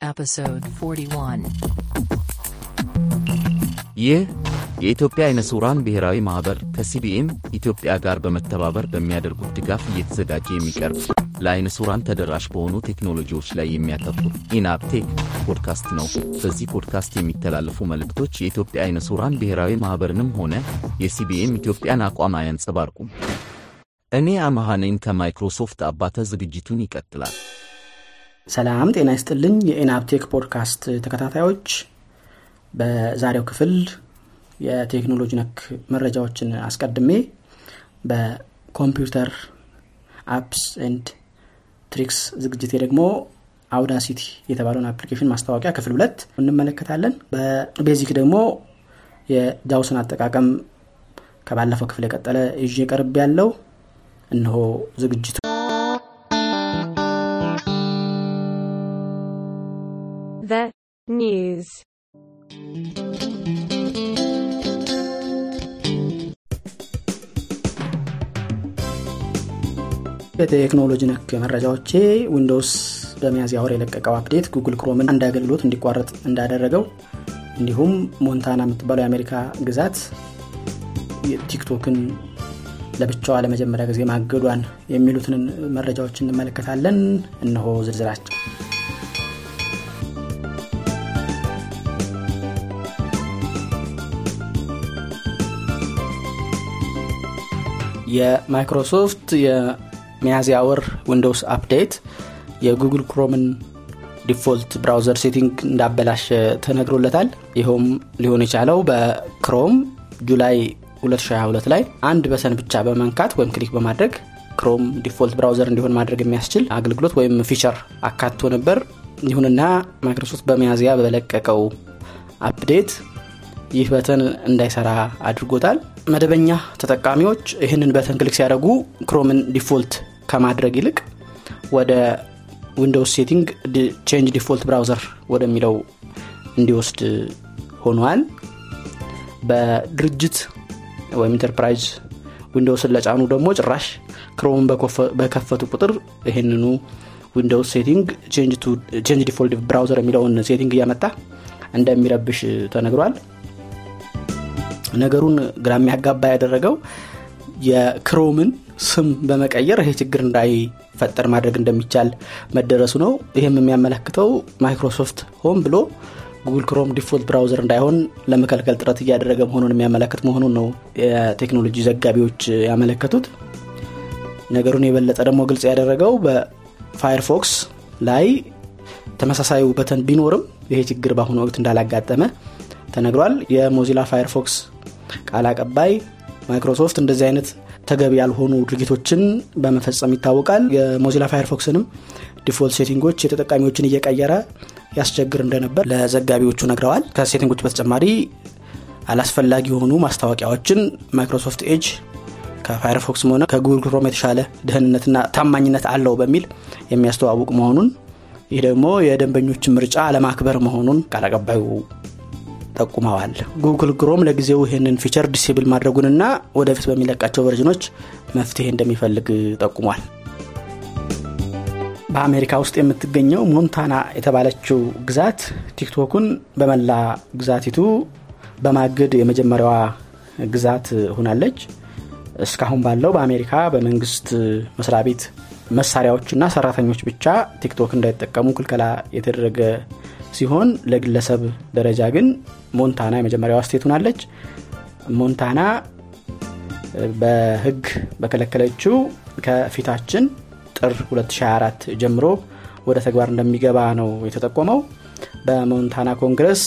Episode 41. ይህ የኢትዮጵያ ሱራን ብሔራዊ ማኅበር ከ CBM ኢትዮጵያ ጋር በመተባበር በሚያደርጉት ድጋፍ እየተዘጋጀ የሚቀርብ ለአይነ ስውራን ተደራሽ በሆኑ ቴክኖሎጂዎች ላይ የሚያተኩር ኢናብ ቴክ ፖድካስት ነው። በዚህ ፖድካስት የሚተላለፉ መልእክቶች የኢትዮጵያ አይነ ስውራን ብሔራዊ ማኅበርንም ሆነ የ CBM ኢትዮጵያን አቋም አያንጸባርቁም። እኔ ነኝ ከማይክሮሶፍት አባተ። ዝግጅቱን ይቀጥላል። ሰላም ጤና ይስጥልኝ። የኢናብ ቴክ ፖድካስት ተከታታዮች በዛሬው ክፍል የቴክኖሎጂ ነክ መረጃዎችን አስቀድሜ በኮምፒውተር tips and tricks ዝግጅቴ ደግሞ አውዳሲቲ የተባለውን application ማስተዋወቂያ ክፍል ሁለት እንመለከታለን። በ basic ደግሞ የ JAWSን አጠቃቀም ከባለፈው ክፍል የቀጠለ ይዤ ቀርቤያለሁ እነሆ ዝግጅቱ news. የቴክኖሎጂ ነክ መረጃዎቼ ዊንዶውስ በሚያዝያ ወር የለቀቀው update ጉግል ክሮምን አንድ አገልግሎት እንዲቋረጥ እንዳደረገው እንዲሁም ሞንታና የምትባለው የአሜሪካ ግዛት ቲክቶክን ለብቻዋ ለመጀመሪያ ጊዜ ማገዷን የሚሉትን መረጃዎች እንመለከታለን እነሆ ዝርዝራቸው የማይክሮሶፍት የሚያዝያ ወር ዊንዶውስ update የጉግል ክሮምን default browser setting እንዳበላሸ ተነግሯል። ይኸውም ሊሆን የቻለው በክሮም ጁላይ 2022 ላይ አንድ በሰን ብቻ በመንካት ወይም click በማድረግ ክሮም default browser እንዲሆን ማድረግ የሚያስችል አገልግሎት ወይም feature አካቶ ነበር። ይሁንና ማይክሮሶፍት በሚያዝያ በለቀቀው update ይህ button እንዳይሰራ አድርጎታል መደበኛ ተጠቃሚዎች ይህንን button click ሲያደርጉ ክሮምን default ከማድረግ ይልቅ ወደ ዊንዶውስ setting change default browser ወደሚለው እንዲወስድ ሆኗል። በድርጅት ወይም ኢንተርፕራይዝ ዊንዶውስን ለጫኑ ደግሞ ጭራሽ ክሮምን በከፈቱ ቁጥር ይህንኑ ዊንዶውስ setting change default browser የሚለውን setting እያመጣ እንደሚረብሽ ተነግሯል ነገሩን ግራ የሚያጋባ ያደረገው የክሮምን ስም በመቀየር ይሄ ችግር እንዳይፈጠር ማድረግ እንደሚቻል መደረሱ ነው። ይህም የሚያመለክተው ማይክሮሶፍት ሆን ብሎ ጉግል ክሮም default browser እንዳይሆን ለመከልከል ጥረት እያደረገ መሆኑን የሚያመለክት መሆኑን ነው የቴክኖሎጂ ዘጋቢዎች ያመለከቱት። ነገሩን የበለጠ ደግሞ ግልጽ ያደረገው በፋየርፎክስ ላይ ተመሳሳዩ button ቢኖርም ይሄ ችግር በአሁኑ ወቅት እንዳላጋጠመ ተነግሯል። የሞዚላ ፋየርፎክስ ቃል አቀባይ ማይክሮሶፍት እንደዚህ አይነት ተገቢ ያልሆኑ ድርጊቶችን በመፈጸም ይታወቃል። የሞዚላ ፋየርፎክስንም default ሴቲንጎች የተጠቃሚዎችን እየቀየረ ያስቸግር እንደነበር ለዘጋቢዎቹ ነግረዋል። ከሴቲንጎች በተጨማሪ አላስፈላጊ የሆኑ ማስታወቂያዎችን ማይክሮሶፍት ኤጅ ከፋየርፎክስም ሆነ ከጉግል ክሮም የተሻለ ደህንነትና ታማኝነት አለው በሚል የሚያስተዋውቅ መሆኑን ይህ ደግሞ የደንበኞችን ምርጫ አለማክበር መሆኑን ቃል አቀባዩ ጠቁመዋል። ጉግል ክሮም ለጊዜው ይህንን feature disable ማድረጉንና ወደፊት በሚለቃቸው ቨርዥኖች መፍትሄ እንደሚፈልግ ጠቁሟል። በአሜሪካ ውስጥ የምትገኘው ሞንታና የተባለችው ግዛት ቲክቶክን በመላ ግዛቲቱ በማገድ የመጀመሪያዋ ግዛት ሆናለች። እስካሁን ባለው በአሜሪካ በመንግስት መስሪያ ቤት መሳሪያዎችና ሰራተኞች ብቻ ቲክቶክ እንዳይጠቀሙ ክልከላ የተደረገ ሲሆን ለግለሰብ ደረጃ ግን ሞንታና የመጀመሪያዋ state ሆናለች። ሞንታና በህግ የከለከለችው ከፊታችን ጥር 2024 ጀምሮ ወደ ተግባር እንደሚገባ ነው የተጠቆመው። በሞንታና ኮንግረስ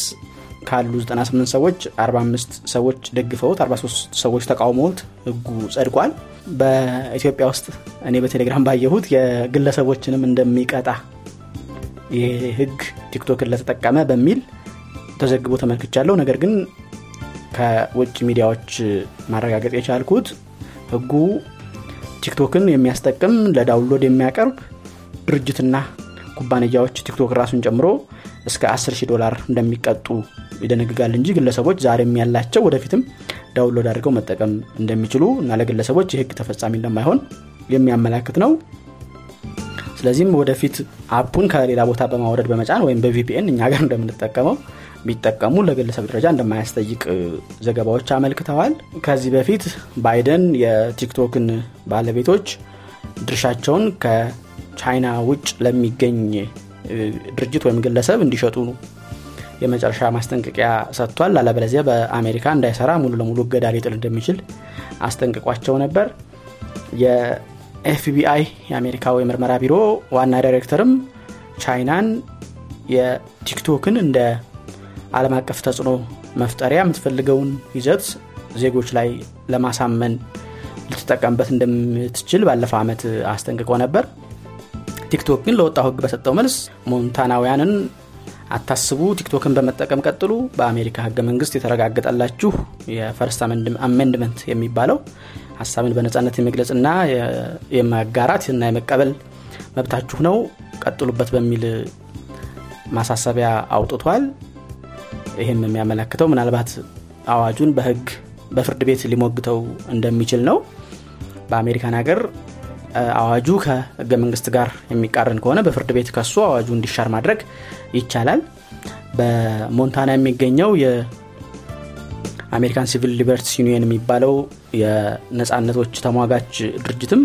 ካሉ 98 ሰዎች 45 ሰዎች ደግፈውት 43 ሰዎች ተቃውመውት ህጉ ጸድቋል። በኢትዮጵያ ውስጥ እኔ በቴሌግራም ባየሁት የግለሰቦችንም እንደሚቀጣ ይህ ህግ ቲክቶክን ለተጠቀመ በሚል ተዘግቦ ተመልክቻለሁ። ነገር ግን ከውጭ ሚዲያዎች ማረጋገጥ የቻልኩት ህጉ ቲክቶክን የሚያስጠቅም ለ download የሚያቀርብ ድርጅትና ኩባንያዎች ቲክቶክ ራሱን ጨምሮ እስከ 10 ሺህ ዶላር እንደሚቀጡ ይደነግጋል እንጂ ግለሰቦች ዛሬም ያላቸው ወደፊትም download አድርገው መጠቀም እንደሚችሉ እና ለግለሰቦች የህግ ተፈጻሚ እንደማይሆን የሚያመላክት ነው ስለዚህም ወደፊት appኡን ከሌላ ቦታ በማውረድ በመጫን ወይም በ VPN እኛ ጋር እንደምንጠቀመው ቢጠቀሙ ለግለሰብ ደረጃ እንደማያስጠይቅ ዘገባዎች አመልክተዋል። ከዚህ በፊት ባይደን የቲክቶክን ባለቤቶች ድርሻቸውን ከቻይና ውጭ ለሚገኝ ድርጅት ወይም ግለሰብ እንዲሸጡ የመጨረሻ ማስጠንቀቂያ ሰጥቷል። አለበለዚያ በአሜሪካ እንዳይሰራ ሙሉ ለሙሉ እገዳ ሊጥል እንደሚችል አስጠንቅቋቸው ነበር። የኤፍቢአይ የአሜሪካው የምርመራ ቢሮ ዋና ዳይሬክተርም ቻይናን የቲክቶክን እንደ ዓለም አቀፍ ተጽዕኖ መፍጠሪያ የምትፈልገውን ይዘት ዜጎች ላይ ለማሳመን ልትጠቀምበት እንደምትችል ባለፈው ዓመት አስጠንቅቆ ነበር። ቲክቶክ ግን ለወጣው ሕግ በሰጠው መልስ ሞንታናውያንን አታስቡ፣ ቲክቶክን በመጠቀም ቀጥሉ፣ በአሜሪካ ሕገ መንግስት የተረጋገጠላችሁ የ First Amendment የሚባለው ሀሳብን በነጻነት የመግለጽና የማጋራት እና የመቀበል መብታችሁ ነው፣ ቀጥሉበት በሚል ማሳሰቢያ አውጥቷል። ይህም የሚያመለክተው ምናልባት አዋጁን በህግ በፍርድ ቤት ሊሞግተው እንደሚችል ነው። በአሜሪካን ሀገር አዋጁ ከህገ መንግስት ጋር የሚቃረን ከሆነ በፍርድ ቤት ከሱ አዋጁ እንዲሻር ማድረግ ይቻላል። በሞንታና የሚገኘው የአሜሪካን Civil Liberties Union የሚባለው የነፃነቶች ተሟጋች ድርጅትም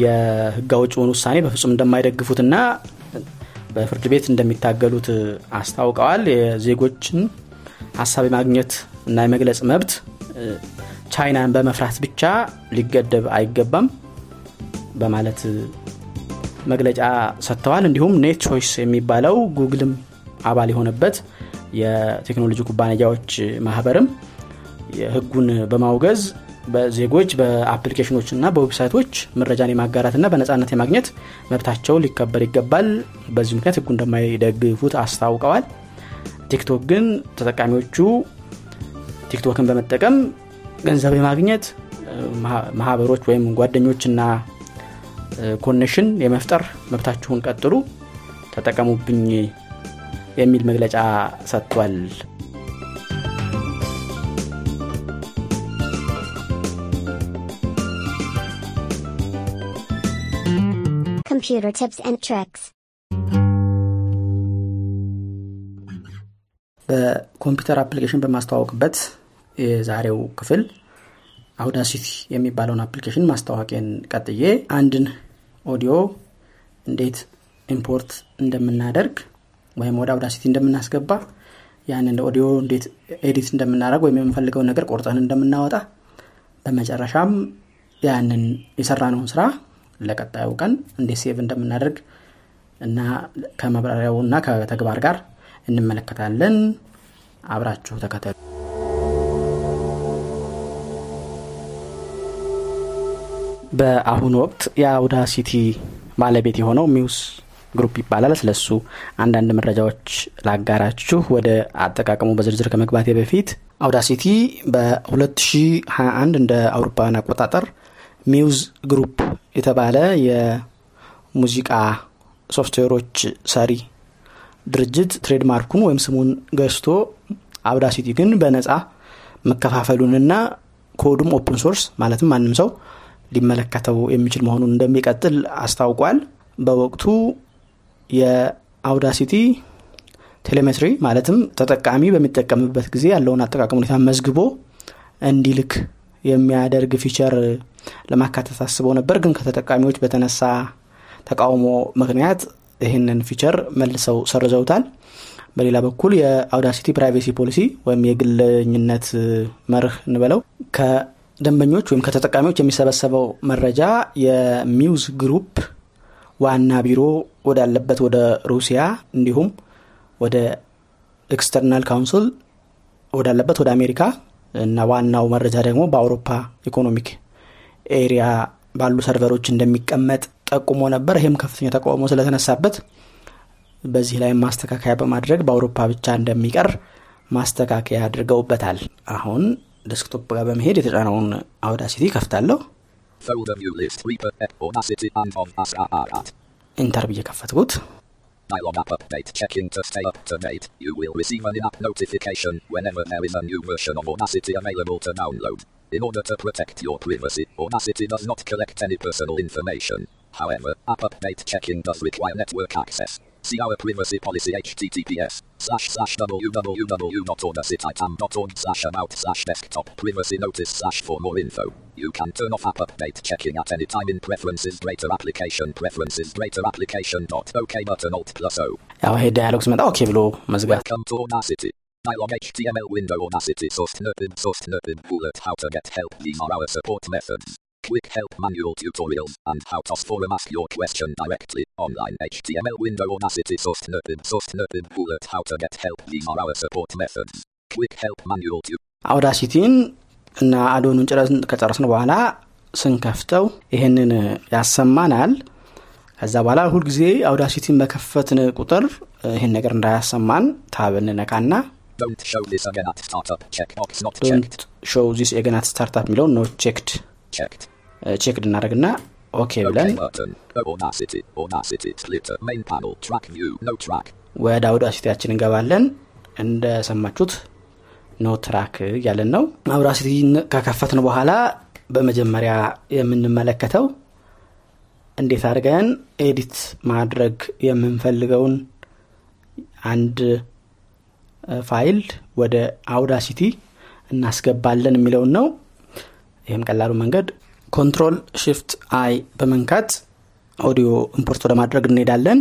የህግ አውጭውን ውሳኔ በፍጹም እንደማይደግፉትና በፍርድ ቤት እንደሚታገሉት አስታውቀዋል። የዜጎችን ሀሳብ የማግኘት እና የመግለጽ መብት ቻይናን በመፍራት ብቻ ሊገደብ አይገባም በማለት መግለጫ ሰጥተዋል። እንዲሁም NetChoice የሚባለው ጉግልም አባል የሆነበት የቴክኖሎጂ ኩባንያዎች ማህበርም ህጉን በማውገዝ በዜጎች በአፕሊኬሽኖች እና በዌብሳይቶች መረጃን የማጋራትና በነጻነት የማግኘት መብታቸው ሊከበር ይገባል። በዚህ ምክንያት ህጉ እንደማይደግፉት አስታውቀዋል። ቲክቶክ ግን ተጠቃሚዎቹ ቲክቶክን በመጠቀም ገንዘብ የማግኘት ማህበሮች ወይም ጓደኞችና connection የመፍጠር መብታችሁን ቀጥሉ፣ ተጠቀሙብኝ የሚል መግለጫ ሰጥቷል። Computer tips and tricks. በኮምፒውተር አፕሊኬሽን በማስተዋውቅበት የዛሬው ክፍል አውዳሲቲ የሚባለውን አፕሊኬሽን ማስተዋወቄን ቀጥዬ አንድን ኦዲዮ እንዴት import እንደምናደርግ ወይም ወደ አውዳሲቲ እንደምናስገባ ያንን ኦዲዮ እንዴት edit እንደምናደርግ ወይም የምንፈልገውን ነገር ቆርጠን እንደምናወጣ በመጨረሻም ያንን የሰራነውን ስራ ለቀጣዩ ቀን እንዴት save እንደምናደርግ እና ከማብራሪያው እና ከተግባር ጋር እንመለከታለን። አብራችሁ ተከተሉ። በአሁኑ ወቅት የአውዳሲቲ ባለቤት የሆነው Muse Group ይባላል። ስለሱ አንዳንድ መረጃዎች ላጋራችሁ። ወደ አጠቃቀሙ በዝርዝር ከመግባቴ በፊት አውዳሲቲ በ2021 እንደ አውሮፓውያን አቆጣጠር Muse Group የተባለ የሙዚቃ ሶፍትዌሮች ሰሪ ድርጅት trademark ኩን ወይም ስሙን ገዝቶ አውዳሲቲ ግን በነፃ መከፋፈሉንና ኮዱም open source ማለትም ማንም ሰው ሊመለከተው የሚችል መሆኑን እንደሚቀጥል አስታውቋል። በወቅቱ የአውዳሲቲ telemetry ማለትም ተጠቃሚ በሚጠቀምበት ጊዜ ያለውን አጠቃቀም ሁኔታ መዝግቦ እንዲልክ የሚያደርግ feature ለማካተት አስበው ነበር። ግን ከተጠቃሚዎች በተነሳ ተቃውሞ ምክንያት ይህንን feature መልሰው ሰርዘውታል። በሌላ በኩል የአውዳሲቲ privacy policy ወይም የግለኝነት መርህ እንበለው ከደንበኞች ወይም ከተጠቃሚዎች የሚሰበሰበው መረጃ የ Muse Group ዋና ቢሮ ወዳለበት ወደ ሩሲያ እንዲሁም ወደ external counsel ወዳለበት ወደ አሜሪካ እና ዋናው መረጃ ደግሞ በአውሮፓ Economic Area ባሉ ሰርቨሮች እንደሚቀመጥ ጠቁሞ ነበር። ይህም ከፍተኛ ተቃውሞ ስለተነሳበት በዚህ ላይ ማስተካከያ በማድረግ በአውሮፓ ብቻ እንደሚቀር ማስተካከያ አድርገውበታል። አሁን ዴስክቶፕ ጋር በመሄድ የተጫነውን አውዳሲቲ ከፍታለሁ። Folder view list Reaper App Audacity and on Asarat. ኢንተር ብዬ ከፈትኩት። Dialog app update checking to stay up to date. You will receive an in-app notification whenever there is a new version of Audacity available to download. In order to protect your privacy, Audacity does not collect any personal information. However, app update checking does require network access. See our privacy policy https slash slash www.audacitytam.org slash about slash desktop privacy notice slash for more info. You can turn off app update checking at any time in preferences greater application preferences greater application dot OK button alt plus O. ያው ይሄ ዳያሎግ ስመጣ ኦኬ ብሎ መዝጋት Welcome to Audacity. Dialog HTML window Audacity source nerded source nerded bullet how to get help. These are our support methods. Quick help manual tutorials and how to forum ask your question directly. Online HTML window Audacity source nerded bullet how to get help. These are our support methods. Quick help manual tutorials. አውዳሲቲን እና አዶኑን ጭረን ከጨረስን በኋላ ስንከፍተው ይህንን ያሰማናል ከዛ በኋላ ሁልጊዜ አውዳሲቲን በከፈትን ቁጥር ይህን ነገር እንዳያሰማን tab እንነካና don't. show this again at startup የሚለውን not checked checked እናደረግና OK ብለን. ወደ አውዳሲቲያችን እንገባለን። እንደሰማችሁት no track እያለን ነው። አውዳሲቲን ከከፈትን በኋላ በመጀመሪያ የምንመለከተው እንዴት አድርገን edit ማድረግ የምንፈልገውን አንድ ፋይል ወደ አውዳሲቲ እናስገባለን የሚለውን ነው። ይህም ቀላሉ መንገድ Control Shift I በመንካት audio import ወደ ማድረግ እንሄዳለን።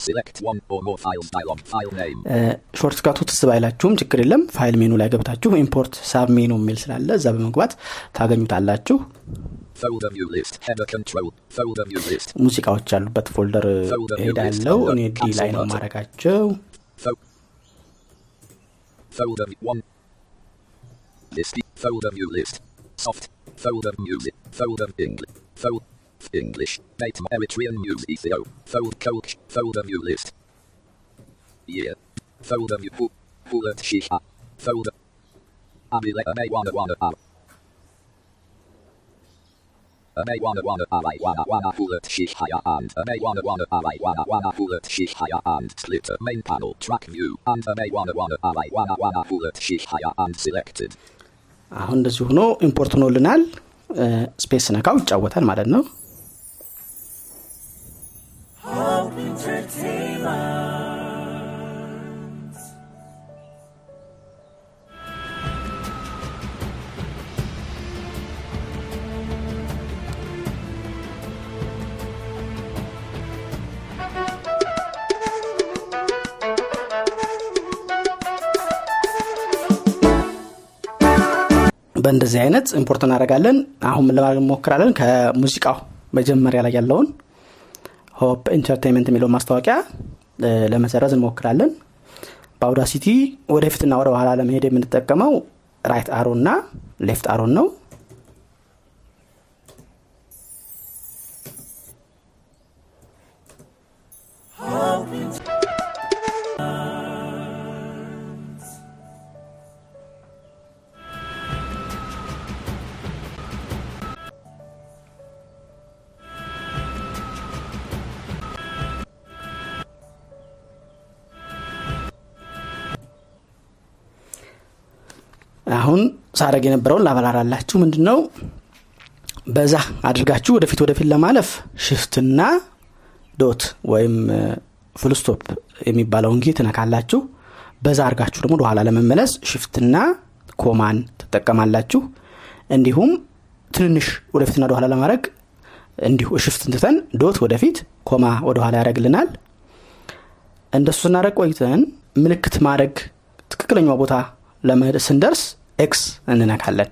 Select one or more files dialog. File name. shortcut ኡ ትዝ ባይላችሁም ችግር የለም። file menu ላይ ገብታችሁ import submenu የሚል ስላለ እዛ በመግባት ታገኙታላችሁ. ሙዚቃዎች ያሉበት folder ሄዳለው እኔ D ላይ ነው ማደርጋቸው Fo- view list. Music. Folder English. Fol- English. Date Eritrean music. ECO. Fold coach. Folder view list. Year. Folder view. Bu- Bullet shisha. Folder. Abile may wanna wanna ah. May wanna wanna ah, alai wanna wanna bullet shishaya and may wanna wanna ah, alai wanna wanna bullet shishaya and splitter main panel track view and may wanna wanna ah, alai wanna wanna bullet shishaya and selected. አሁን እንደዚህ ሆኖ ኢምፖርት ሆኖልናል። ስፔስ ነካው ይጫወታል ማለት ነው በእንደዚህ አይነት import እናደርጋለን። አሁን ለማድረግ እንሞክራለን? ከሙዚቃው መጀመሪያ ላይ ያለውን Hope Entertainment የሚለውን ማስታወቂያ ለመሰረዝ እንሞክራለን። በአውዳሲቲ ወደፊትና ወደ ኋላ ለመሄድ የምንጠቀመው right arrow እና left arrow ን ነው። አሁን ሳረግ የነበረውን ላበራራላችሁ። ምንድን ነው በዛ አድርጋችሁ ወደፊት ወደፊት ለማለፍ shift ና dot ወይም full stop የሚባለውን key ትነካላችሁ። በዛ አድርጋችሁ ደግሞ ወደኋላ ለመመለስ shift ና comma ን ትጠቀማላችሁ። እንዲሁም ትንንሽ ወደፊትና ወደኋላ ለማድረግ እንዲሁ shift እንትተን dot ወደፊት comma ወደኋላ ያደረግልናል እንደሱ ስናደረግ ቆይተን ምልክት ማድረግ ትክክለኛው ቦታ ስንደርስ X እንነካለን።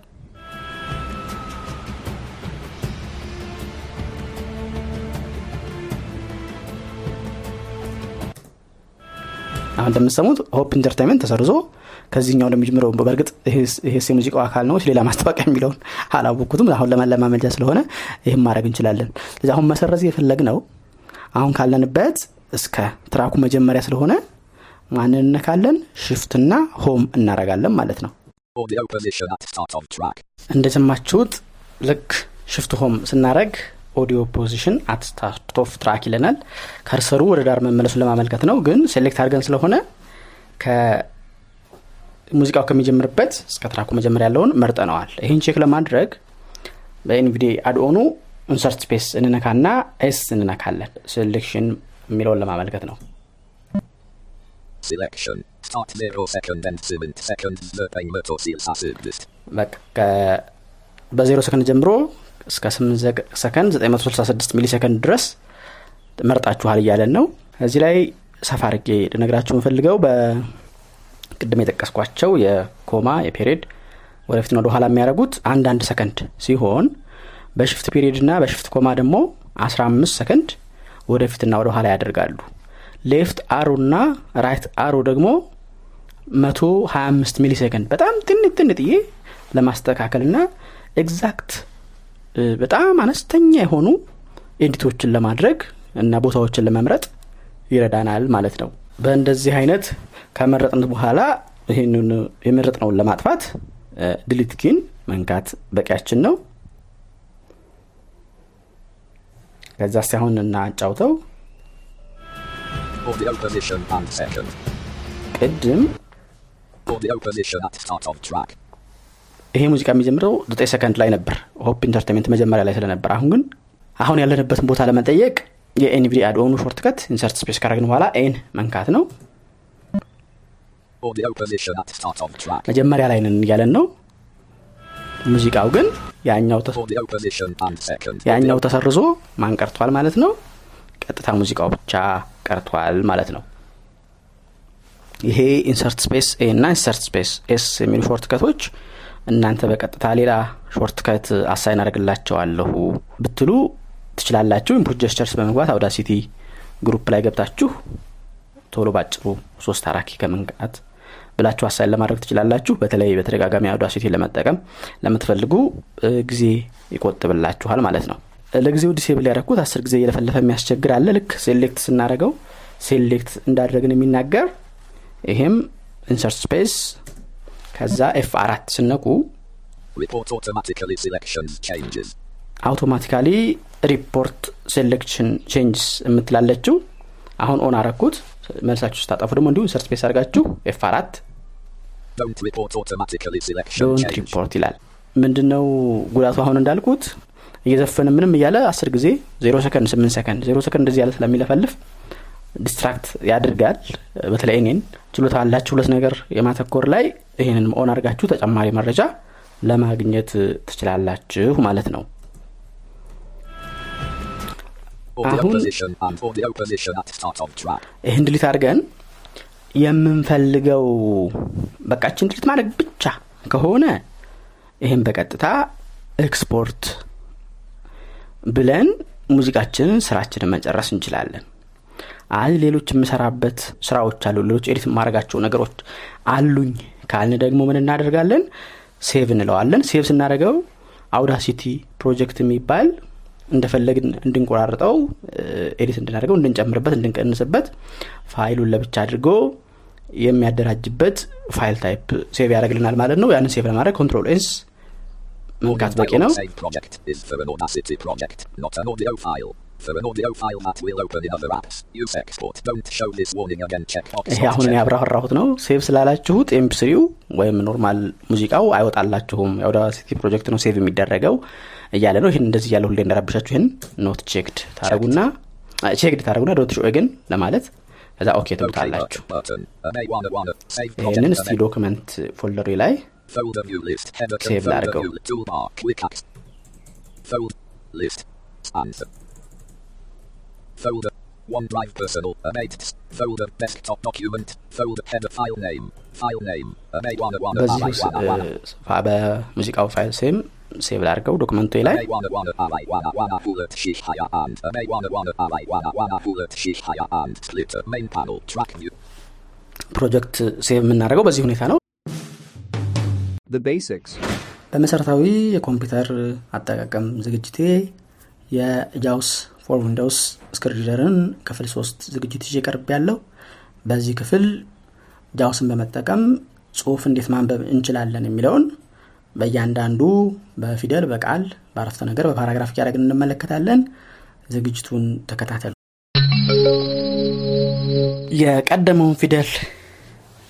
አሁን እንደምትሰሙት Hope Entertainment ተሰርዞ ከዚህኛው እንደሚጀምረው በእርግጥ ይሄ የሙዚቃው አካል ነው ሌላ ማስታወቂያ የሚለውን አላወቅኩትም። አሁን ለማለማመጃ ስለሆነ ይህም ማድረግ እንችላለን። ስለዚህ አሁን መሰረዝ የፈለግነው አሁን ካለንበት እስከ track ኡ መጀመሪያ ስለሆነ ማንን እነካለን shift ና home እናረጋለን ማለት ነው እንደሰማችሁት ልክ shift home ስናደርግ audio position at start of track ይለናል። cursor ኡ ወደ ዳር መመለሱን ለማመልከት ነው። ግን select አድርገን ስለሆነ ሙዚቃው ከሚጀምርበት እስከ track ኡ መጀመሪያ ያለውን መርጠነዋል። ይህን check ለማድረግ በ NVDA add-on ኡ insert space እንነካና S እንነካለን። selection የሚለውን ለማመልከት ነው። selection በ0 ሰከንድ ጀምሮ እስከ 8 ሰከንድ 966 ሚሊ ሰከንድ ድረስ መርጣችኋል እያለን ነው። እዚህ ላይ ሰፋ አርጌ ልነግራችሁ የምፈልገው በቅድም የጠቀስኳቸው የ comma የ period ወደፊትና ወደኋላ የሚያደርጉት አንዳንድ ሰከንድ ሲሆን በ shift period እና በ shift comma ደግሞ 15 ሰከንድ ወደፊትና ወደኋላ ያደርጋሉ። left arrow እና right arrow ደግሞ 125 ሚሊ ሰከንድ በጣም ትንጥ ትንጥዬ ለማስተካከል ና exact በጣም አነስተኛ የሆኑ edit ኦችን ለማድረግ እና ቦታዎችን ለመምረጥ ይረዳናል ማለት ነው። በእንደዚህ አይነት ከመረጥን በኋላ ይህንን የመረጥነውን ለማጥፋት delete key ን መንካት በቂያችን ነው። ከዛ ሲያሁን second. ቅድም ይሄ ሙዚቃ የሚጀምረው ዘጠኝ ሰከንድ ላይ ነበር። ሆፕ entertainment መጀመሪያ ላይ ስለነበር አሁን ግን አሁን ያለንበትን ቦታ ለመጠየቅ የ NVDA add-on ኡ shortcut insert space ካረግን በኋላ ኤን መንካት ነው. መጀመሪያ ላይ ነን እያለን ነው። ሙዚቃው ግን. ያኛው ተሰርዞ ማን ቀርቷል ማለት ነው? ቀጥታ ሙዚቃው ብቻ ቀርቷል ማለት ነው ይሄ insert space A እና insert space S የሚሉ shortcut ኦች እናንተ በቀጥታ ሌላ shortcut assign አደርግላቸዋለሁ ብትሉ ትችላላችሁ። input gestures በመግባት አውዳሲቲ group ላይ ገብታችሁ ቶሎ ባጭሩ ሶስት አራኪ ከመንቃት ብላችሁ assign ለማድረግ ትችላላችሁ። በተለይ በተደጋጋሚ አውዳሲቲ ለመጠቀም ለምትፈልጉ ጊዜ ይቆጥብላችኋል ማለት ነው። ለጊዜው disable ያደረግኩት አስር ጊዜ እየለፈለፈ የሚያስቸግር አለ። ልክ select ስናደርገው select እንዳደረግን የሚናገር ይሄም insert space ከዛ F አራት ስትነኩ. automatically report selection changes የምትላለችው አሁን on አረኩት መልሳችሁ ስታጠፉ ደግሞ እንዲሁ insert space አድርጋችሁ F አራት don't. report ይላል ምንድን ነው ጉዳቱ አሁን እንዳልኩት እየዘፈነ ምንም እያለ አስር ጊዜ ዜሮ ሰከንድ ስምንት ሰከንድ ዜሮ ሰከንድ እንደዚህ ያለ ስለሚለፈልፍ distract ያደርጋል። በተለይ እኔን ችሎታ ያላችሁ ሁለት ነገር የማተኮር ላይ ይህንን on አድርጋችሁ ተጨማሪ መረጃ ለማግኘት ትችላላችሁ ማለት ነው። አሁን-. ይህን delete አድርገን የምንፈልገው በቃችን delete ማድረግ ብቻ ከሆነ ይህን በቀጥታ ኤክስፖርት ብለን ሙዚቃችንን ስራችንን መጨረስ እንችላለን አይ ሌሎች የምሰራበት ስራዎች አሉ ሌሎች edit የማደርጋቸው ነገሮች አሉኝ ካልን ደግሞ ምን እናደርጋለን? save እንለዋለን። save ስናደርገው አውዳሲቲ ፕሮጀክት የሚባል እንደፈለግን እንድንቆራርጠው edit እንድናደርገው እንድንጨምርበት እንድንቀንስበት ፋይሉን ለብቻ አድርጎ የሚያደራጅበት file type save ያደርግልናል ማለት ነው። ያንን save ለማድረግ control S መንካት በቂ ነው አሁን. ያብራራሁት ነው save ስላላችሁት MP3 ው ወይም normal ሙዚቃው አይወጣላችሁም የአውዳሲቲ ፕሮጀክት ነው save የሚደረገው እያለ ነው ይህን እንደዚህ እያለ ሁሌ እንደረብሻችሁ ይህን not checked ታደርጉና checked ታደርጉና don't show again ለማለት ከዛ OK ትሉታላችሁ button. An A1 A1 save ይህንን. እስቲ document folder ኤ ላይ Folder view Folder. OneDrive personal. An8. Folder desktop document. Folder header file name. File name. An A1 A1 በዚህ በሙዚቃው ፋይል ሴም ሴቭ ላድርገው ዶክመንቱ ላይ A1 A1 A1 A1 Hullet Shihaya and An A1 A1 A1 A1 Hullet Shihaya and Splitter main panel track view. ፕሮጀክት ሴቭ የምናደርገው በዚህ ሁኔታ ነው. በመሰረታዊ የኮምፒውተር አጠቃቀም ዝግጅቴ የ JAWS for Windows screen reader ን ክፍል ሶስት ዝግጅት ይዤ ቀርቢያለው በዚህ ክፍል JAWS ን በመጠቀም ጽሁፍ እንዴት ማንበብ እንችላለን የሚለውን በእያንዳንዱ በፊደል በቃል በአረፍተ ነገር በ paragraph እያደረግን እንመለከታለን። ዝግጅቱን ተከታተሉ። የቀደመውን ፊደል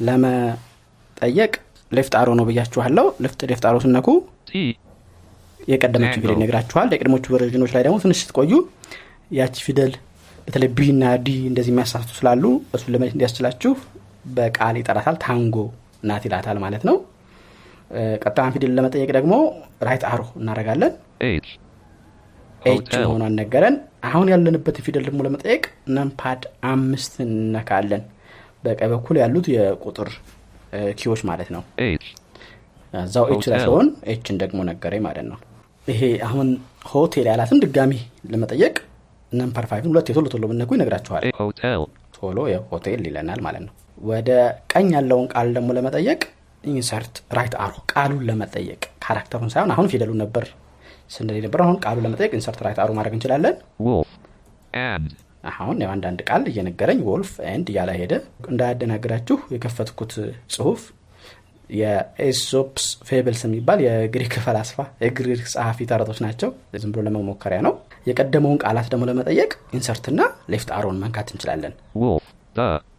ለመጠየቅ left arrow ነው ብያችኋለሁ። left arrow ስትነኩ የቀደመችው ፊደል ይነግራችኋል። የቀድሞቹ version ኦች ላይ ደግሞ ትንሽ ስትቆዩ ያቺ ፊደል በተለይ B እና D እንደዚህ የሚያሳቱ ስላሉ እሱን ለመለየት እንዲያስችላችሁ በቃል ይጠራታል። Tango ናት ይላታል ማለት ነው። ቀጣዩን ፊደል ለመጠየቅ ደግሞ right arrow እናደርጋለን. H መሆኗን ነገረን። አሁን ያለንበት ፊደል ደግሞ ለመጠየቅ numpad አምስት እነካለን በቀኝ በኩል ያሉት የቁጥር key ዎች ማለት ነው. እዛው H ላይ ሲሆን H ን ደግሞ ነገረኝ ማለት ነው። ይሄ አሁን ሆቴል ያላትን ድጋሚ ለመጠየቅ numpad five ን ሁለት የቶሎ ቶሎ ብትነኩ ይነግራችኋል. ቶሎ የሆቴል ይለናል ማለት ነው ወደ ቀኝ ያለውን ቃል ደግሞ ለመጠየቅ insert right arrow ቃሉን ለመጠየቅ character ኡን ሳይሆን አሁን ፊደሉን ነበር ስንል ነበር አሁን ቃሉን ለመጠየቅ insert right arrow ማድረግ እንችላለን Wolf. And. አሁን ያው አንዳንድ ቃል እየነገረኝ wolf and እያለ ሄደ እንዳያደናግራችሁ የከፈትኩት ጽሁፍ የ Aesop's Fables የሚባል የግሪክ ፈላስፋ የግሪክ ጸሐፊ ተረቶች ናቸው ዝም ብሎ ለመሞከሪያ ነው የቀደመውን ቃላት ደግሞ ለመጠየቅ insert ና left arrow ን መንካት እንችላለን.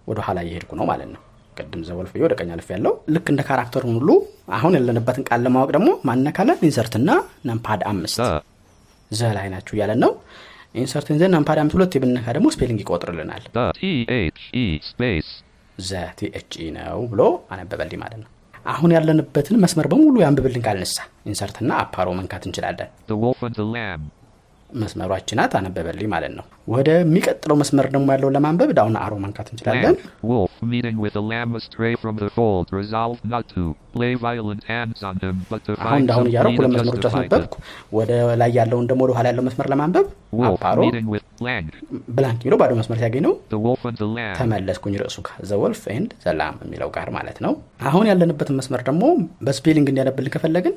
ወደ ኋላ እየሄድኩ ነው ማለት ነው ቅድም the wolf ወደ ቀኝ አልፍ ያለው ልክ እንደ character ኡን ሁሉ አሁን ያለንበትን ቃል ለማወቅ ደግሞ እንነካለን insert ና numpad አምስት. the ላይ ናችሁ እያለን ነው insert ን ይዘን numpad አምስት ሁለት ብንነካ ደግሞ spelling ይቆጥርልናል. E. ዘ ቲኤችኢ ነው ብሎ አነበበልኝ ማለት ነው አሁን ያለንበትን መስመር በሙሉ ያንብብልን ካልንስ insert ና up arrow መንካት እንችላለን Lamb. መስመሯችናት አነበበልኝ ማለት ነው ወደሚቀጥለው መስመር ደግሞ ያለውን ለማንበብ down arrow መንካት እንችላለን አሁን እንዳሁን እያደረኩ ሁለት መስመሮች. አስነበብኩ ወደ ላይ ያለውን ደግሞ ወደ ኋላ ያለው መስመር ለማንበብ. up arrow. blank የሚለው ባዶ መስመር ሲያገኝ ነው The wolf and the lamb. ተመለስኩኝ ርዕሱ ጋር the wolf and the lamb የሚለው ጋር ማለት ነው አሁን ያለንበትን መስመር ደግሞ በ spelling እንዲያነብልን ከፈለግን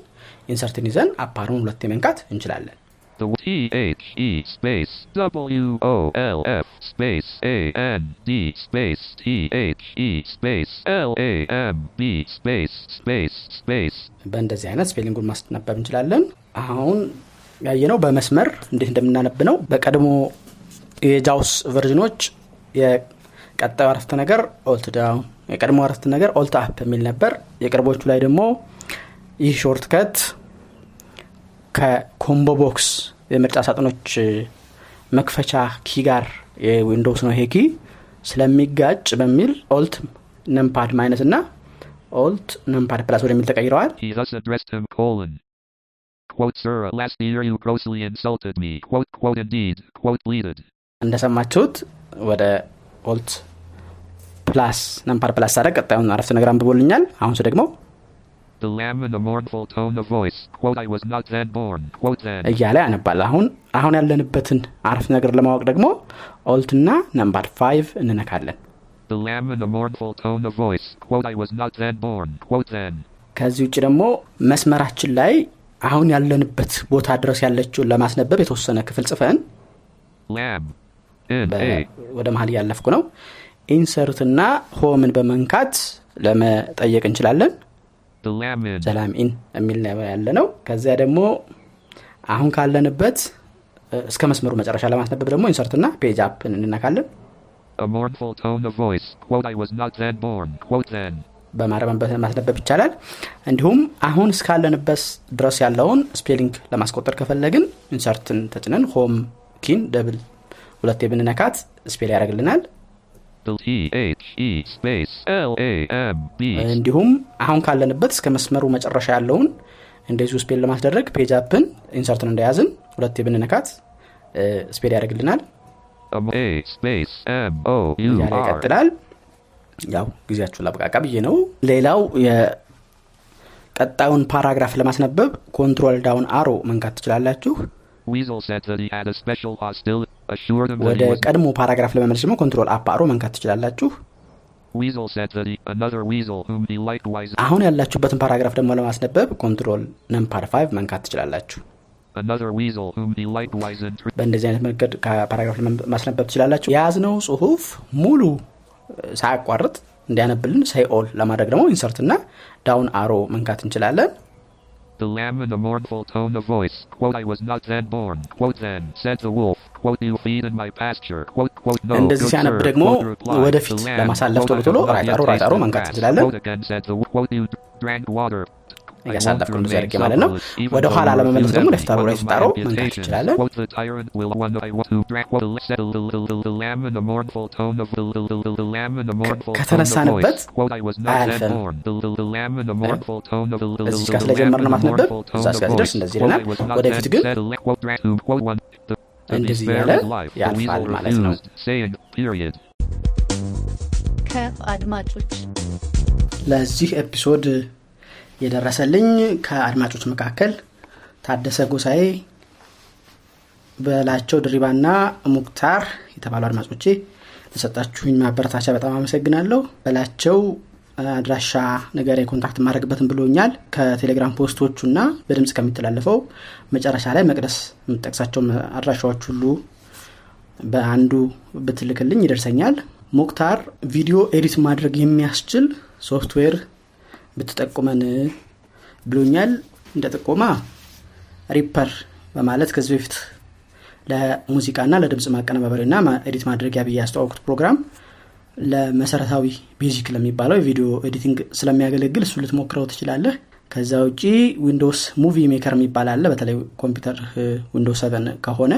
insert ን ይዘን up arrow ኡን ሁለት መንካት እንችላለን The T H E space W O L F space A N D space T H E space L A M B space space space በእንደዚህ አይነት spelling ኡን ማስነበብ እንችላለን። አሁን ያየነው በመስመር እንዴት እንደምናነብ ነው። በቀድሞ የ JAWS version ኦች የቀጣዩ አረፍተ ነገር alt down የቀድሞ አረፍተ ነገር alt up የሚል ነበር። የቅርቦቹ ላይ ደግሞ ይህ shortcut ከ combo box የምርጫ ሳጥኖች መክፈቻ key ጋር የዊንዶውስ ነው ይሄ key ስለሚጋጭ በሚል alt numpad minus እና alt numpad plus ወደሚል ተቀይረዋል He thus addressed him colon. Quote sir last year you grossly insulted me. Quote quote indeed. Quote pleaded. እንደሰማችሁት ወደ alt plus numpad plus ሳደርግ ቀጣዩን አረፍተ ነገር አንብቦልኛል አሁን ስ ደግሞ እያለ ያነባል አሁን አሁን ያለንበትን አረፍተ ነገር ለማወቅ ደግሞ alt ና numpad five እንነካለን The lamb in a mournful tone of voice. Quote I was not then born. Quote then. ከዚህ ውጭ ደግሞ መስመራችን ላይ አሁን ያለንበት ቦታ ድረስ ያለችውን ለማስነበብ የተወሰነ ክፍል ጽፈን. ወደ መሀል እያለፍኩ ነው insert ና home ን በመንካት ለመጠየቅ እንችላለን in የሚል ያለ ነው ከዚያ ደግሞ አሁን ካለንበት እስከ መስመሩ መጨረሻ ለማስነበብ ደግሞ insert ና page up እንነካለን. በማረም ማስነበብ ይቻላል። እንዲሁም አሁን እስካለንበት ድረስ ያለውን spelling ለማስቆጠር ከፈለግን insert ን ተጭነን home key ን double ሁለት ብንነካት spell ያደርግልናል እንዲሁም አሁን ካለንበት እስከ መስመሩ መጨረሻ ያለውን እንደዚሁ spell ለማስደረግ page up ን insert ን እንደያዝን ሁለት ብንነካት እ፣ spell ያደርግልናል. ይቀጥላል። ያው ጊዜያችሁን ላብቃቃው ብዬ ነው። ሌላው የቀጣዩን paragraph ለማስነበብ control down arrow መንካት ትችላላችሁ ወደ. ቀድሞ paragraph ለመመለስ ደግሞ control up arrow መንካት ትችላላችሁ. አሁን ያላችሁበትን paragraph ደግሞ ለማስነበብ control numpad 5 መንካት ትችላላችሁ. በእንደዚህ አይነት መንገድ ከ paragraph ማስነበብ ትችላላችሁ የያዝነው ጽሁፍ ሙሉ ሳያቋርጥ እንዲያነብልን say all ለማድረግ ደግሞ insert እና down arrow መንካት እንችላለን mournful tone of voice. Quote I was not then born. Quote then said the wolf. Quote you feed in my pasture. Quote quote no. እንደዚህ good ሲያነብ sir. ደግሞ Quote replied ወደፊት the lamb. ለማሳለፍ Quote, ቶሎ I ቶሎ have not ራይት yet አሮ ራይት አሮ tasted መንካት grass. እንችላለን Quote again said the wolf. Quote you drank water. እያሳለፍኩ እንደዚህ አድርጌ ማለት ነው። ወደ ኋላ ለመመለስ ደግሞ left arrow right arrow መንካት ይችላለን ከተነሳንበት አያልፍም. እዚህ ጋር ስለጀመርን ማስነበብ እዛ እስከጋ ሲደርስ እንደዚህ ይለናል። ወደፊት ግን እንደዚህ ያለ ያልፋል ማለት ነው። ከአድማጮች ለዚህ episode የደረሰልኝ ከአድማጮች መካከል ታደሰ ጎሳኤ በላቸው ድሪባና ሙክታር የተባሉ አድማጮቼ ለሰጣችሁኝ ማበረታቻ በጣም አመሰግናለሁ። በላቸው አድራሻ ነገር የ contact ማድረግበትን ብሎኛል። ከቴሌግራም post ኦቹ እና በድምፅ ከሚተላለፈው መጨረሻ ላይ መቅደስ የምጠቅሳቸው አድራሻዎች ሁሉ በአንዱ ብትልክልኝ ይደርሰኛል። ሙክታር ቪዲዮ edit ማድረግ የሚያስችል ሶፍትዌር ብትጠቁመን ብሎኛል። እንደ ጥቆማ ሪፐር በማለት ከዚህ በፊት ለሙዚቃና ለድምፅ ማቀነባበሪና edit ማድረጊያ ብዬ ያስተዋወቁት ፕሮግራም ለመሰረታዊ basic ለሚባለው የ video editing ስለሚያገለግል እሱ ልትሞክረው ትችላለህ። ከዛ ውጪ Windows Movie Maker የሚባል አለ በተለይ ኮምፒውተር Windows seven ከሆነ።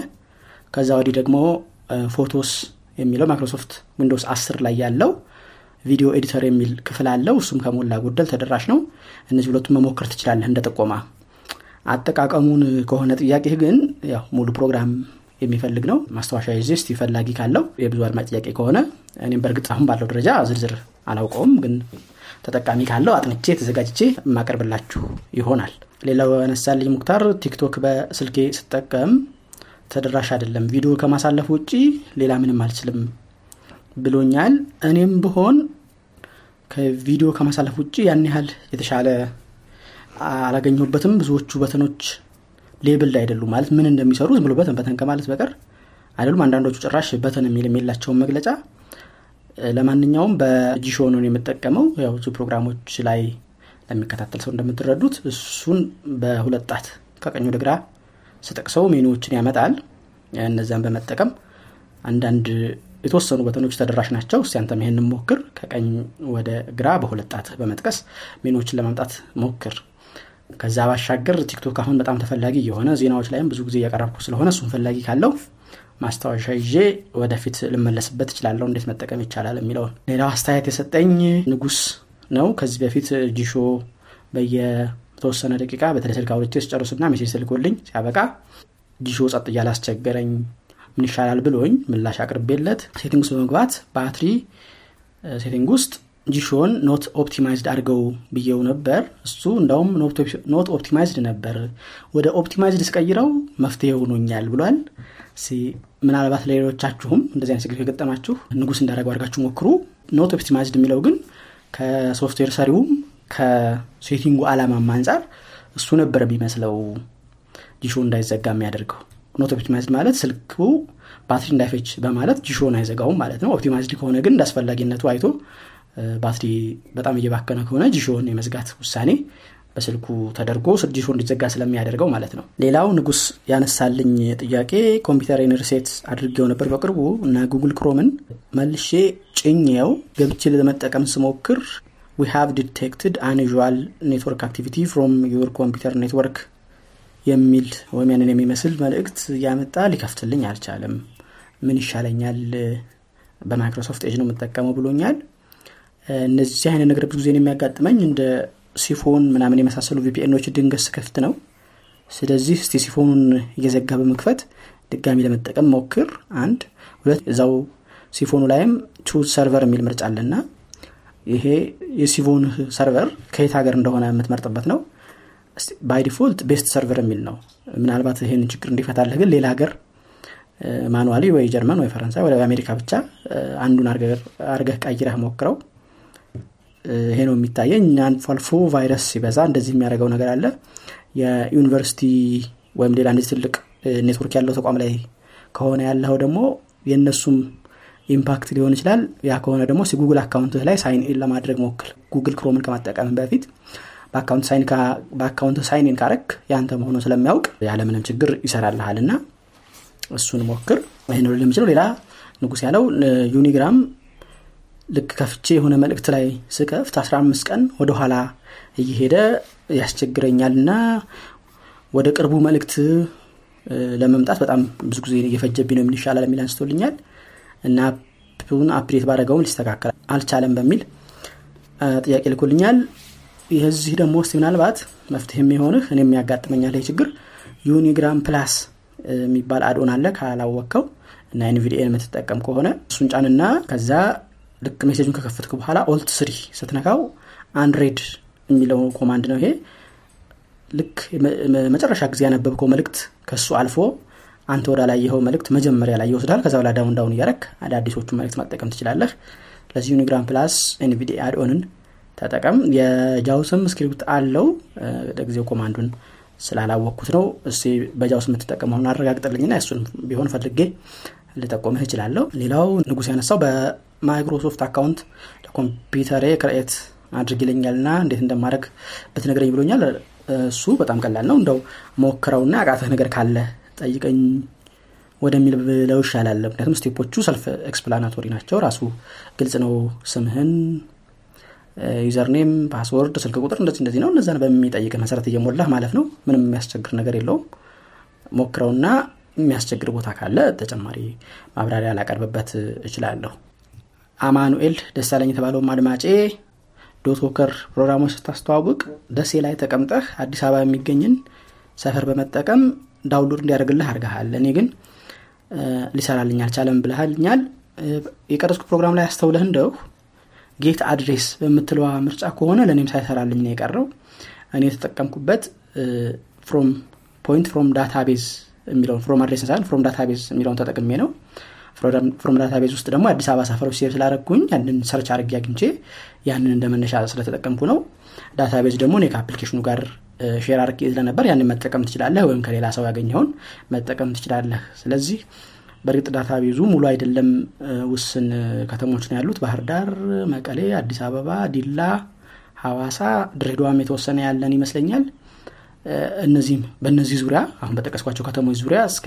ከዛ ወዲህ ደግሞ Photos የሚለው ማይክሮሶፍት ዊንዶውስ 10 ላይ ያለው video editor የሚል ክፍል አለው። እሱም ከሞላ ጎደል ተደራሽ ነው። እነዚህ ሁለቱም መሞከር ትችላለህ እንደ ጥቆማ። አጠቃቀሙን ከሆነ ጥያቄ ግን ያው ሙሉ ፕሮግራም የሚፈልግ ነው። ማስታወሻ ይዜ እስቲ ፈላጊ ካለው የብዙ አድማጭ ጥያቄ ከሆነ እኔም በእርግጥ አሁን ባለው ደረጃ ዝርዝር አላውቀውም ግን ተጠቃሚ ካለው አጥንቼ ተዘጋጅቼ የማቀርብላችሁ ይሆናል። ሌላው ያነሳልኝ ሙክታር ቲክቶክ በስልኬ ስጠቀም ተደራሽ አይደለም። ቪዲዮ ከማሳለፍ ውጭ ሌላ ምንም አልችልም ብሎኛል። እኔም ብሆን ከቪዲዮ ከማሳለፍ ውጭ ያን ያህል የተሻለ አላገኘሁበትም። ብዙዎቹ button ኦች label አይደሉም ማለት ምን እንደሚሰሩ ዝም ብሎ button button ከማለት በቀር አይደሉም። አንዳንዶቹ ጭራሽ button የሚል የሚላቸውን መግለጫ ለማንኛውም በጂሾ ነው የምጠቀመው። ያው ፕሮግራሞች ላይ ለሚከታተል ሰው እንደምትረዱት እሱን በሁለት ጣት ከቀኝ ወደ ስጠቅሰው ሜኑዎችን ያመጣል። እነዚያን በመጠቀም አንዳንድ የተወሰኑ button ኦች ተደራሽ ናቸው። እስቲ አንተም ይህንን ሞክር። ከቀኝ ወደ ግራ በሁለት ጣት በመጥቀስ ሜኖችን ለማምጣት ሞክር። ከዛ ባሻገር ቲክቶክ አሁን በጣም ተፈላጊ የሆነ ዜናዎች ላይም ብዙ ጊዜ እያቀረብኩ ስለሆነ እሱን ፈላጊ ካለው ማስታወሻ ይዤ ወደፊት ልመለስበት እችላለሁ። እንዴት መጠቀም ይቻላል የሚለውን ሌላው አስተያየት የሰጠኝ ንጉስ ነው። ከዚህ በፊት ጂሾ በየተወሰነ ደቂቃ በተለይ ስልክ አውርቼ ስጨርስና message ስልክልኝ ሲያበቃ ጂሾ ጸጥ እያለ አስቸገረኝ ምን ይሻላል ብሎኝ ምላሽ አቅርቤለት setting ውስጥ በመግባት ባትሪ setting ውስጥ ጂሾን not optimized አድርገው ብየው ነበር። እሱ እንዳውም not optimized ነበር። ወደ optimized ስቀይረው መፍትሄ ሆኖኛል ብሏል። ምናልባት ለሌሎቻችሁም እንደዚህ አይነት ችግር ከገጠማችሁ ንጉስ እንዳደረገው አድርጋችሁ ሞክሩ። not optimized የሚለው ግን ከሶፍትዌር ሰሪውም ከ setting ኡ አላማም አንጻር እሱ ነበር የሚመስለው ጂሾ እንዳይዘጋ የሚያደርገው not optimized ማለት ስልኩ ባትሪ እንዳይፈጅ በማለት ጂሾን አይዘጋውም ማለት ነው። optimized ከሆነ ግን እንደ አስፈላጊነቱ አይቶ ባትሪ በጣም እየባከነ ከሆነ ጂሾን የመዝጋት ውሳኔ በስልኩ ተደርጎ ጂሾ እንዲዘጋ ስለሚያደርገው ማለት ነው። ሌላው ንጉስ ያነሳልኝ ጥያቄ ኮምፒውተር reset አድርጌው ነበር በቅርቡ እና Google Chrome ን መልሼ ጭኜው ገብቼ ለመጠቀም ስሞክር we have detected unusual network activity from your computer network የሚል ወይም ያንን የሚመስል መልእክት እያመጣ ሊከፍትልኝ አልቻለም። ምን ይሻለኛል? በ Microsoft Edge ነው የምጠቀመው ብሎኛል። እነዚህ አይነት ነገር ብዙ ጊዜ የሚያጋጥመኝ እንደ Psiphon ምናምን የመሳሰሉ VPN ኦች ድንገት ስከፍት ነው። ስለዚህ እስቲ Psiphon ኡን እየዘጋ በመክፈት ድጋሚ ለመጠቀም ሞክር። አንድ ሁለት እዛው Psiphon ኡ ላይም choose server የሚል ምርጫ አለና ይሄ የ Psiphon server ከየት ሀገር እንደሆነ የምትመርጥበት ነው by default best server የሚል ነው። ምናልባት ይህን ችግር እንዲፈታልህ ግን ሌላ ሀገር manually ወይ ጀርመን ወይ ፈረንሳይ ወይ አሜሪካ ብቻ አንዱን አርገህ ቀይረህ ሞክረው። ይሄ ነው የሚታየኝ። አልፎ አልፎ ቫይረስ ሲበዛ እንደዚህ የሚያደርገው ነገር አለ። የዩኒቨርሲቲ ወይም ሌላ እንደዚህ ትልቅ ኔትወርክ ያለው ተቋም ላይ ከሆነ ያለው ደግሞ የእነሱም impact ሊሆን ይችላል። ያ ከሆነ ደግሞ Google account ላይ sign in ለማድረግ ሞክር። Google Chrome ን ከመጠቀም በፊት በ account sign in ካረክ ያንተ መሆኑ ስለሚያውቅ ያለምንም ችግር ይሰራልሃል እና እሱን ሞክር። ይህ ነው ልምችለው ሌላ ንጉስ ያለው Unigram ልክ ከፍቼ የሆነ መልእክት ላይ ስከፍት 15 ቀን ወደኋላ እየሄደ ያስቸግረኛል እና ወደ ቅርቡ መልእክት ለመምጣት በጣም ብዙ ጊዜ እየፈጀብኝ ነው ምን ይሻላል የሚል አንስቶልኛል እና update ባደረገውም ሊስተካከል አልቻለም በሚል ጥያቄ ልኮልኛል የዚህ ደግሞ ውስጥ ምናልባት መፍትሄ የሚሆንህ እኔ ያጋጥመኛል ይህ ችግር Unigram Plus የሚባል add-on አለ ካላወቅከው እና NVDA ን የምትጠቀም ከሆነ እሱን ጫንና ከዛ ልክ message ኡን ከከፈትክ በኋላ Alt three ስትነካው unread የሚለው command ነው ይሄ። ልክ መጨረሻ ጊዜ ያነበብከው መልእክት ከሱ አልፎ አንተ ወደ ላየኸው መልእክት መጀመሪያ ላይ ይወስዳል። ከዛ በኋላ down down እያረክ አዳዲሶቹ መልእክት መጠቀም ትችላለህ። ለዚህ Unigram Plus NVDA add-on ን ተጠቀም። የ JAWS ም script አለው። ለጊዜው command ኡን ስላላወቅኩት ነው። እስቲ በ JAWS የምትጠቀመውን አረጋግጥልኝና እሱን ቢሆን ፈልጌ ልጠቆምህ እችላለሁ። ሌላው ንጉስ ያነሳው በ Microsoft account ለኮምፒውተሬ create አድርግ ይለኛልና እንዴት እንደማድረግ ብትነግረኝ ብሎኛል። እሱ በጣም ቀላል ነው። እንደው ሞክረውና አቃተህ ነገር ካለ ጠይቀኝ ወደሚል ብለው ይሻላል። ምክንያቱም step ኦቹ self explanatory ናቸው። ራሱ ግልጽ ነው ስምህን username password ስልክ ቁጥር እንደዚህ እንደዚህ ነው። እነዛን በሚጠይቅ መሰረት እየሞላህ ማለት ነው። ምንም የሚያስቸግር ነገር የለውም። ሞክረውና የሚያስቸግር ቦታ ካለ ተጨማሪ ማብራሪያ ላቀርብበት እችላለሁ። አማኑኤል ደሳለኝ የተባለውም አድማጬ DotWalker ፕሮግራሞች ስታስተዋውቅ ደሴ ላይ ተቀምጠህ አዲስ አበባ የሚገኝን ሰፈር በመጠቀም download እንዲያደርግልህ አድርገሃል። እኔ ግን ሊሰራልኝ አልቻለም ብለኸኛል የቀረስኩ ፕሮግራም ላይ ያስተውለህ እንደው get address በምትለዋ ምርጫ ከሆነ ለእኔም ሳይሰራልኝ ነው የቀረው። እኔ የተጠቀምኩበት from point from database የሚለውን from address ሳይሆን from database የሚለውን ተጠቅሜ ነው። from database ውስጥ ደግሞ አዲስ አበባ ሰፈሮች save ስላረግኩኝ ያንን search አድርጌ አግኝቼ ያንን እንደ ስለተጠቀምኩ ነው። database ደግሞ እኔ ከአፕሊኬሽኑ ጋር share አርጌ ስለነበር ያንን መጠቀም ትችላለህ ወይም ከሌላ ሰው ያገኘውን መጠቀም ትችላለህ። ስለዚህ በእርግጥ database ኡ ሙሉ አይደለም። ውስን ከተሞች ነው ያሉት። ባህር ዳር መቀሌ አዲስ አበባ ዲላ ሐዋሳ ድሬዳዋም የተወሰነ ያለን ይመስለኛል። እነዚህም በእነዚህ ዙሪያ አሁን በጠቀስኳቸው ከተሞች ዙሪያ እስከ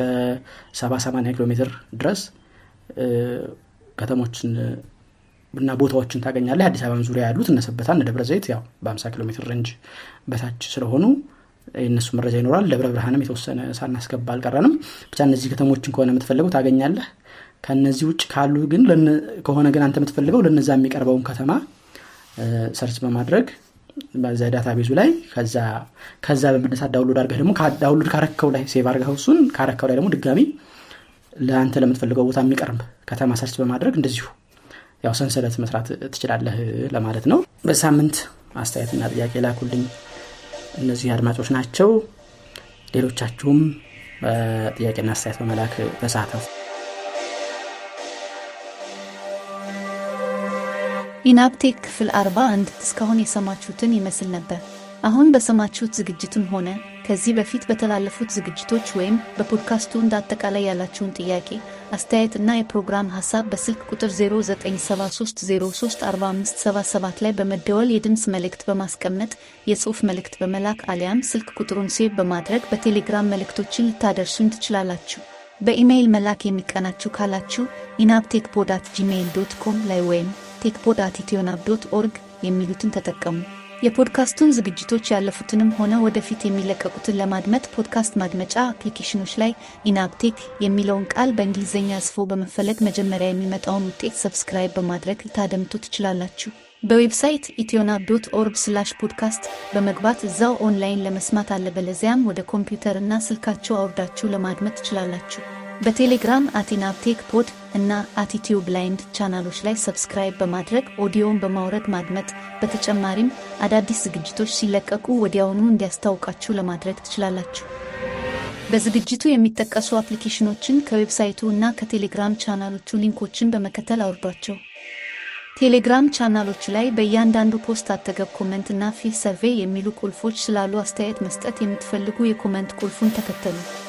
ሰባ ሰማኒያ ኪሎ ሜትር ድረስ ከተሞችን እና ቦታዎችን ታገኛለህ። አዲስ አበባም ዙሪያ ያሉት እነሰበታ እነ ደብረ ዘይት ያው በ50 ኪሎ ሜትር range በታች ስለሆኑ የእነሱ መረጃ ይኖራል። ደብረ ብርሃንም የተወሰነ ሳናስገባ አልቀረንም። ብቻ እነዚህ ከተሞችን ከሆነ የምትፈልገው ታገኛለህ። ከነዚህ ውጭ ካሉ ግን ከሆነ ግን አንተ የምትፈልገው ለነዛ የሚቀርበውን ከተማ search በማድረግ በዛ database ኡ ላይ ከዛ በመነሳት download አድርገህ ደግሞ download ካረከው ላይ save አድርገው እሱን ካረከው ላይ ደግሞ ድጋሚ ለአንተ ለምትፈልገው ቦታ የሚቀርብ ከተማ search በማድረግ እንደዚሁ ያው ሰንሰለት መስራት ትችላለህ ለማለት ነው። በሳምንት አስተያየትና ጥያቄ ላኩልኝ እነዚህ አድማጮች ናቸው። ሌሎቻችሁም ጥያቄና አስተያየት በመላክ ተሳተፉ ኢናብቴክ ክፍል 41 እስካሁን የሰማችሁትን ይመስል ነበር። አሁን በሰማችሁት ዝግጅትም ሆነ ከዚህ በፊት በተላለፉት ዝግጅቶች ወይም በፖድካስቱ እንደ አጠቃላይ ያላችሁን ጥያቄ አስተያየት የፕሮግራም ሀሳብ በስልክ ቁጥር 0973034577 ላይ በመደወል የድምፅ መልእክት በማስቀመጥ የጽሑፍ መልእክት በመላክ አሊያም ስልክ ቁጥሩን save በማድረግ በቴሌግራም መልእክቶችን ልታደርሱን ትችላላችሁ። በኢሜይል መላክ የሚቀናችሁ ካላችሁ enabtechpod at gmail dot com ላይ ወይም techpod at ethionab dot org የሚሉትን ተጠቀሙ የፖድካስቱን ዝግጅቶች ያለፉትንም ሆነ ወደፊት የሚለቀቁትን ለማድመጥ ፖድካስት ማድመጫ አፕሊኬሽኖች ላይ ኢናብቴክ የሚለውን ቃል በእንግሊዝኛ ጽፎ በመፈለግ መጀመሪያ የሚመጣውን ውጤት subscribe በማድረግ ልታደምጡ ትችላላችሁ። በ website ethionab dot org slash podcast በመግባት እዛው ኦንላይን ለመስማት አለበለዚያም ወደ ኮምፒውተር እና ስልካችሁ አውርዳችሁ ለማድመጥ ትችላላችሁ በቴሌግራም at enabtechpod እና at ቲዩ blind ቻናሎች ላይ subscribe በማድረግ ኦዲዮን በማውረድ ማድመጥ። በተጨማሪም አዳዲስ ዝግጅቶች ሲለቀቁ ወዲያውኑ እንዲያስታውቃችሁ ለማድረግ ትችላላችሁ። በዝግጅቱ የሚጠቀሱ አፕሊኬሽኖችን ከ website ኡ እና ከቴሌግራም ቻናሎቹ link ኦችን በመከተል አውርዷቸው። ቴሌግራም ቻናሎች ላይ በእያንዳንዱ post አጠገብ comment እና fill survey የሚሉ ቁልፎች ስላሉ አስተያየት መስጠት የምትፈልጉ የ comment ቁልፉን ተከተሉ